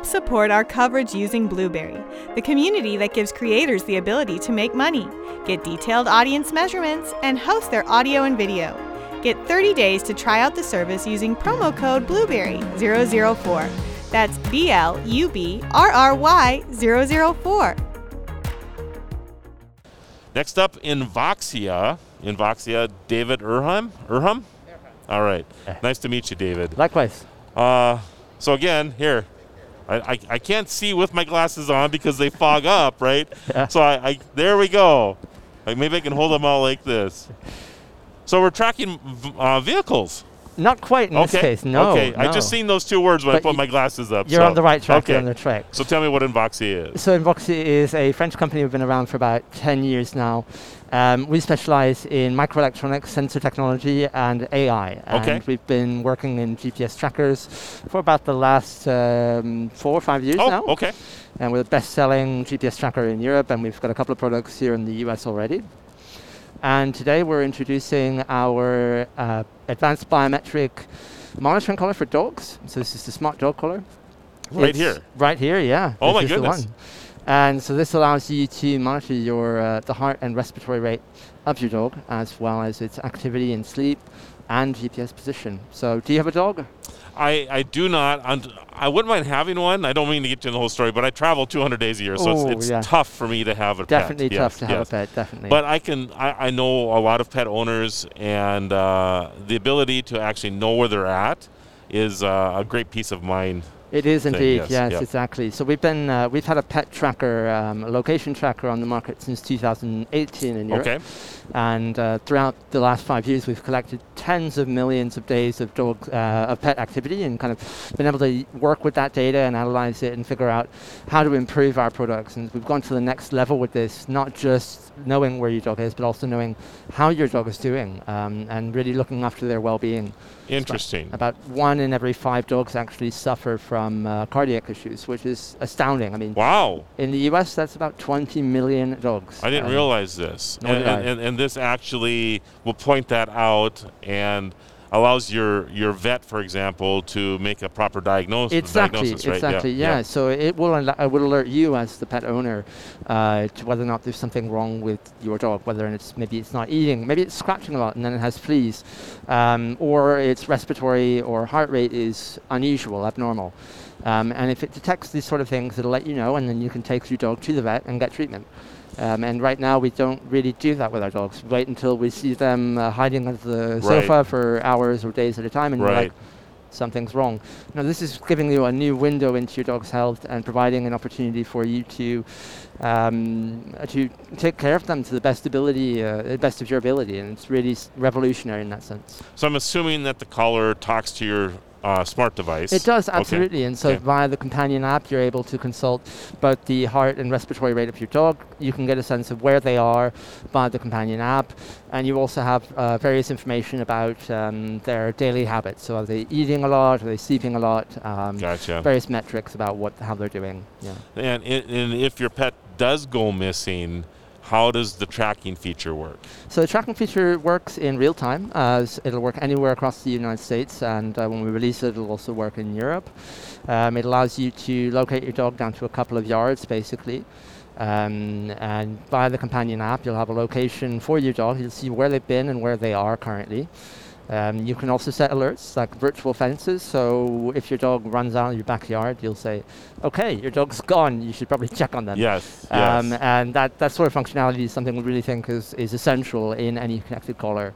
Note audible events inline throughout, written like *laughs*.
Help support our coverage using Blubrry, the community that gives creators the ability to make money, get detailed audience measurements, and host their audio and video. Get 30 days to try out the service using promo code Blubrry004. That's B L U B R R Y 004. Next up, Invoxia. Invoxia, David Urham? Urham? All right. Nice to meet you, David. Likewise. Uh, so again, here, I, I, I can't see with my glasses on because they fog up, right? Yeah. So I, I there we go. Like maybe I can hold them all like this. So we're tracking uh, vehicles. Not quite in okay. this case. No. Okay. I just seen those two words when I put my glasses up. You're so- on the right track. Okay. You're on the track. So tell me what Invoxia is. So Invoxia is a French company. We've been around for about 10 years now. Um, we specialize in microelectronics, sensor technology, and AI. And Okay. we've been working in GPS trackers for about the last um, four or five years Oh, now. okay. And we're the best-selling GPS tracker in Europe, and we've got a couple of products here in the US already. And today we're introducing our uh, advanced biometric monitoring collar for dogs. So this is the smart dog collar. Right It's here? Right here, yeah. Oh This my goodness. And so this allows you to monitor your uh, the heart and respiratory rate of your dog, as well as its activity in sleep and GPS position. So, do you have a dog? I, I do not. und- I wouldn't mind having one. I don't mean to get you in the whole story, but I travel 200 days a year, so Oh, it's, it's yeah. tough for me to have a Definitely pet. tough Yes, to have yes. a pet. Definitely. But I can. I, I know a lot of pet owners, and uh, the ability to actually know where they're at is uh, a great peace of mind. It is thing, indeed, yes, yes, yep. exactly. So we've been uh, we've had a pet tracker, um, a location tracker on the market since 2018 in Europe. Okay. And uh, throughout the last five years, we've collected tens of millions of days of dog uh, of pet activity, and kind of been able to work with that data and analyze it and figure out how to improve our products. And we've gone to the next level with this, not just knowing where your dog is, but also knowing how your dog is doing, um, and really looking after their well-being. Interesting. About one in every five dogs actually suffer from uh, cardiac issues, which is astounding. I mean, Wow. in the U.S., that's about 20 million dogs. I didn't Um, realize this. And, and, and, and this actually will point that out and allows your, your vet, for example, to make a proper diagnosis. Exactly, diagnosis, right? exactly. Yeah. So it will al- it will alert you as the pet owner uh, to whether or not there's something wrong with your dog. Whether it's maybe it's not eating, maybe it's scratching a lot and then it has fleas, um, or its respiratory or heart rate is unusual, abnormal. Um, and if it detects these sort of things, it'll let you know, and then you can take your dog to the vet and get treatment. Um, and right now, we don't really do that with our dogs. We wait until we see them uh, hiding under the Right. sofa for hours or days at a time, and we're Right. like, something's wrong. Now, this is giving you a new window into your dog's health and providing an opportunity for you to um, to take care of them to the best ability, uh, the best of your ability, and it's really s- revolutionary in that sense. So I'm assuming that the collar talks to your uh, smart device. It does Okay. absolutely, and so Okay. via the companion app, you're able to consult both the heart and respiratory rate of your dog. You can get a sense of where they are via the companion app, and you also have uh, various information about um, their daily habits. So are they eating a lot? Are they sleeping a lot? Um, Gotcha. various metrics about what how they're doing. Yeah. And, and if your pet does go missing, how does the tracking feature work? So the tracking feature works in real time, as it'll work anywhere across the United States, and uh, when we release it, it'll also work in Europe. Um, it allows you to locate your dog down to a couple of yards, basically. Um, and via the companion app, you'll have a location for your dog. You'll see where they've been and where they are currently. Um, you can also set alerts like virtual fences. So if your dog runs out of your backyard, you'll say, "Okay, your dog's *laughs* gone. You should probably *laughs* check on them." Yes. Um, yes. and that, that sort of functionality is something we really think is, is essential in any connected collar.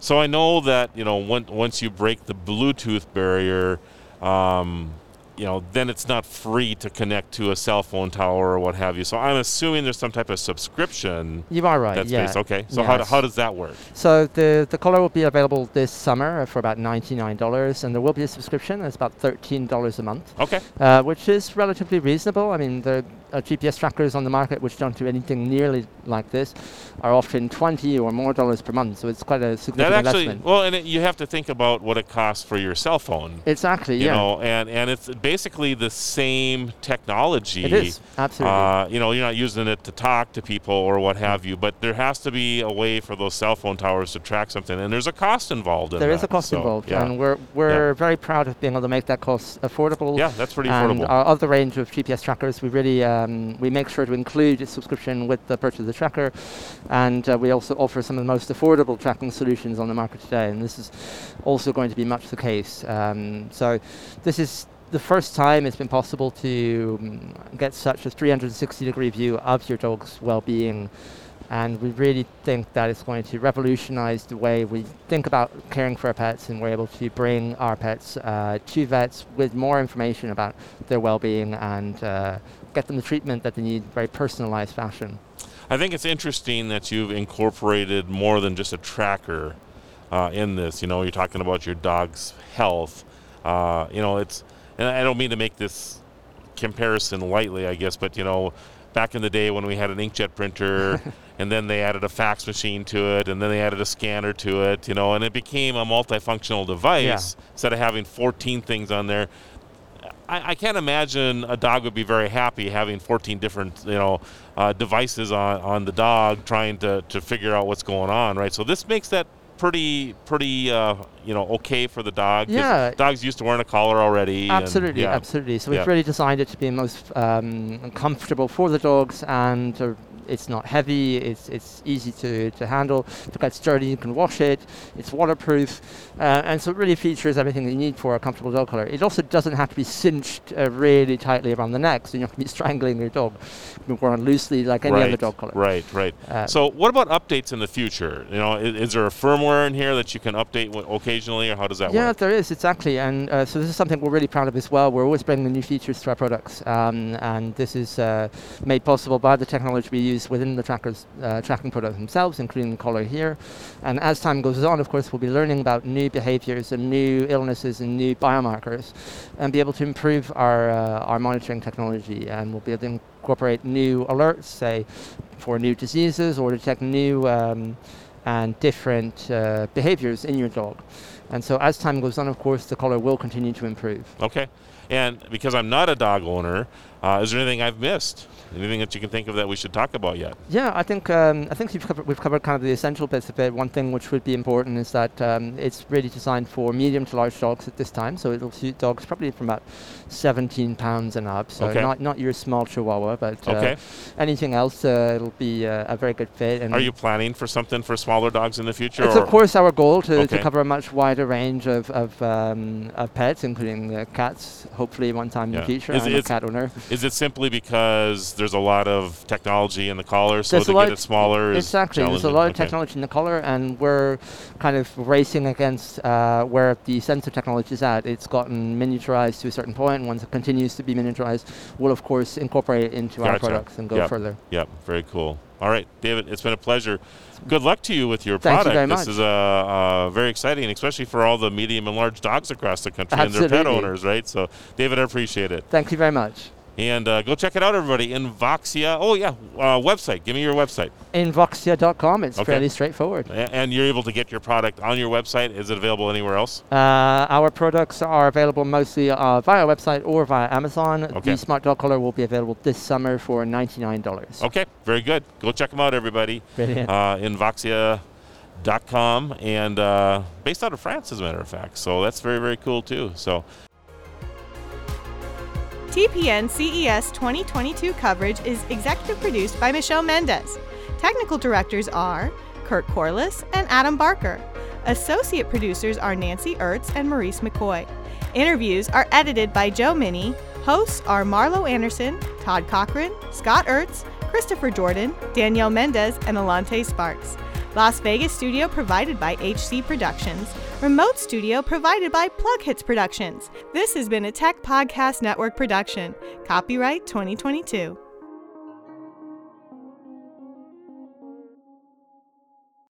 So I know that you know when, once you break the Bluetooth barrier, um, you know then it's not free to connect to a cell phone tower or what have you. So I'm assuming there's some type of subscription. You are right. That's yeah. based. Okay. So how, do- how does that work? So the the collar will be available this summer for about ninety nine dollars, and there will be a subscription. It's about thirteen dollars a month, Okay. uh, which is relatively reasonable. I mean, the uh, GPS trackers on the market which don't do anything nearly like this are often 20 or more dollars per month. So it's quite a significant that actually, investment. well, and it, you have to think about what it costs for your cell phone. Exactly, You yeah. know, and, and it's basically the same technology. it is, absolutely. Uh, you know, you're not using it to talk to people or what have you, but there has to be a way for those cell phone towers to track something, and there's a cost involved in There that. is a cost So, involved, Yeah. and we're we're very proud of being able to make that cost affordable. yeah, that's pretty and affordable. our other range of GPS trackers, we really um, we make sure to include a subscription with the purchase of the tracker, and uh, we also offer some of the most affordable tracking solutions on the market today. And this is also going to be much the case. Um, so, this is the first time it's been possible to um, get such a 360 degree view of your dog's well-being. And we really think that it's going to revolutionize the way we think about caring for our pets, and we're able to bring our pets uh, to vets with more information about their well-being and uh, get them the treatment that they need in a very personalized fashion. I think it's interesting that you've incorporated more than just a tracker uh, in this. You know, you're talking about your dog's health. Uh, you know, it's, and I don't mean to make this comparison lightly, I guess, but you know, back in the day when we had an inkjet printer, *laughs* and then they added a fax machine to it, and then they added a scanner to it, you know, and it became a multifunctional device instead of having 14 things on there. I, I can't imagine a dog would be very happy having 14 different, you know, uh, devices on, on the dog trying to, to figure out what's going on, right? So this makes that pretty, pretty, uh, you know, okay for the dog. Yeah. Dogs used to wearing a collar already. and- Absolutely, yeah. absolutely. So we've Yeah. really designed it to be most um, comfortable for the dogs, and uh, it's not heavy. It's it's easy to, to handle. It gets dirty, you can wash it. It's waterproof, uh, and so it really features everything that you need for a comfortable dog collar. It also doesn't have to be cinched uh, really tightly around the neck, so you're not to be *laughs* strangling your dog. It can worn loosely like any right, other dog collar. Right, right. Uh, so, what about updates in the future? You know, is, is there a firmware in here that you can update occasionally, or how does that Yeah, work? Yeah, there is exactly, and uh, so this is something we're really proud of as well. We're always bringing new features to our products, um, and this is uh, made possible by the technology we use within the trackers uh, tracking products themselves, including the collar here. And as time goes on, of course, we'll be learning about new behaviours and new illnesses and new biomarkers, and be able to improve our uh, our monitoring technology, and we'll be able to incorporate new alerts, say, for new diseases or detect new um, and different uh, behaviors in your dog. And so as time goes on, of course, the collar will continue to improve. Okay. And because I'm not a dog owner, uh, is there anything I've missed? Anything that you can think of that we should talk about yet? Yeah, I think um, I think we've covered, we've covered kind of the essential bits of it. One thing which would be important is that um, it's really designed for medium to large dogs at this time, so it'll suit dogs probably from about 17 pounds and up. So Okay. not not your small Chihuahua, but uh, Okay. anything else, uh, it'll be uh, a very good fit. And Are you planning for something for smaller dogs in the future? It's or- of course our goal to, to cover a much wider range of of, um, of pets, including uh, cats. Hopefully, one time in the future. Is- I'm a cat owner. Is it simply because there's a lot of technology in the collar, so There's to get it smaller is Exactly. There's a lot of Okay. technology in the collar, and we're kind of racing against uh, where the sensor technology is at. It's gotten miniaturized to a certain point. and Once it continues to be miniaturized, we'll of course incorporate it into our products and go Yep. further. Yep, very cool. All right, David, it's been a pleasure. Good luck to you with your Thank you product. very this is uh, uh, very exciting, especially for all the medium and large dogs across the country and their pet owners, right? So, David, I appreciate it. Thank you very much. And uh, go check it out, everybody. Invoxia. Oh, yeah, uh, website. Give me your website. Invoxia.com. It's Okay. fairly straightforward. And you're able to get your product on your website. Is it available anywhere else? Uh, our products are available mostly uh, via our website or via Amazon. Okay. The Smart Dog Collar will be available this summer for $99. Okay, very good. Go check them out, everybody. Brilliant. Uh, Invoxia.com and uh, based out of France, as a matter of fact. So that's very, very cool, too. So TPN CES 2022 coverage is executive produced by Michelle Mendez. Technical directors are Kurt Corliss and Adam Barker. Associate producers are Nancy Ertz and Maurice McCoy. Interviews are edited by Joe Minnie. Hosts are Marlo Anderson, Todd Cochran, Scott Ertz, Christopher Jordan, Danielle Mendez, and Alante Sparks. Las Vegas studio provided by HC Productions. Remote studio provided by PlugHitz Productions. This has been a Tech Podcast Network production. Copyright 2022.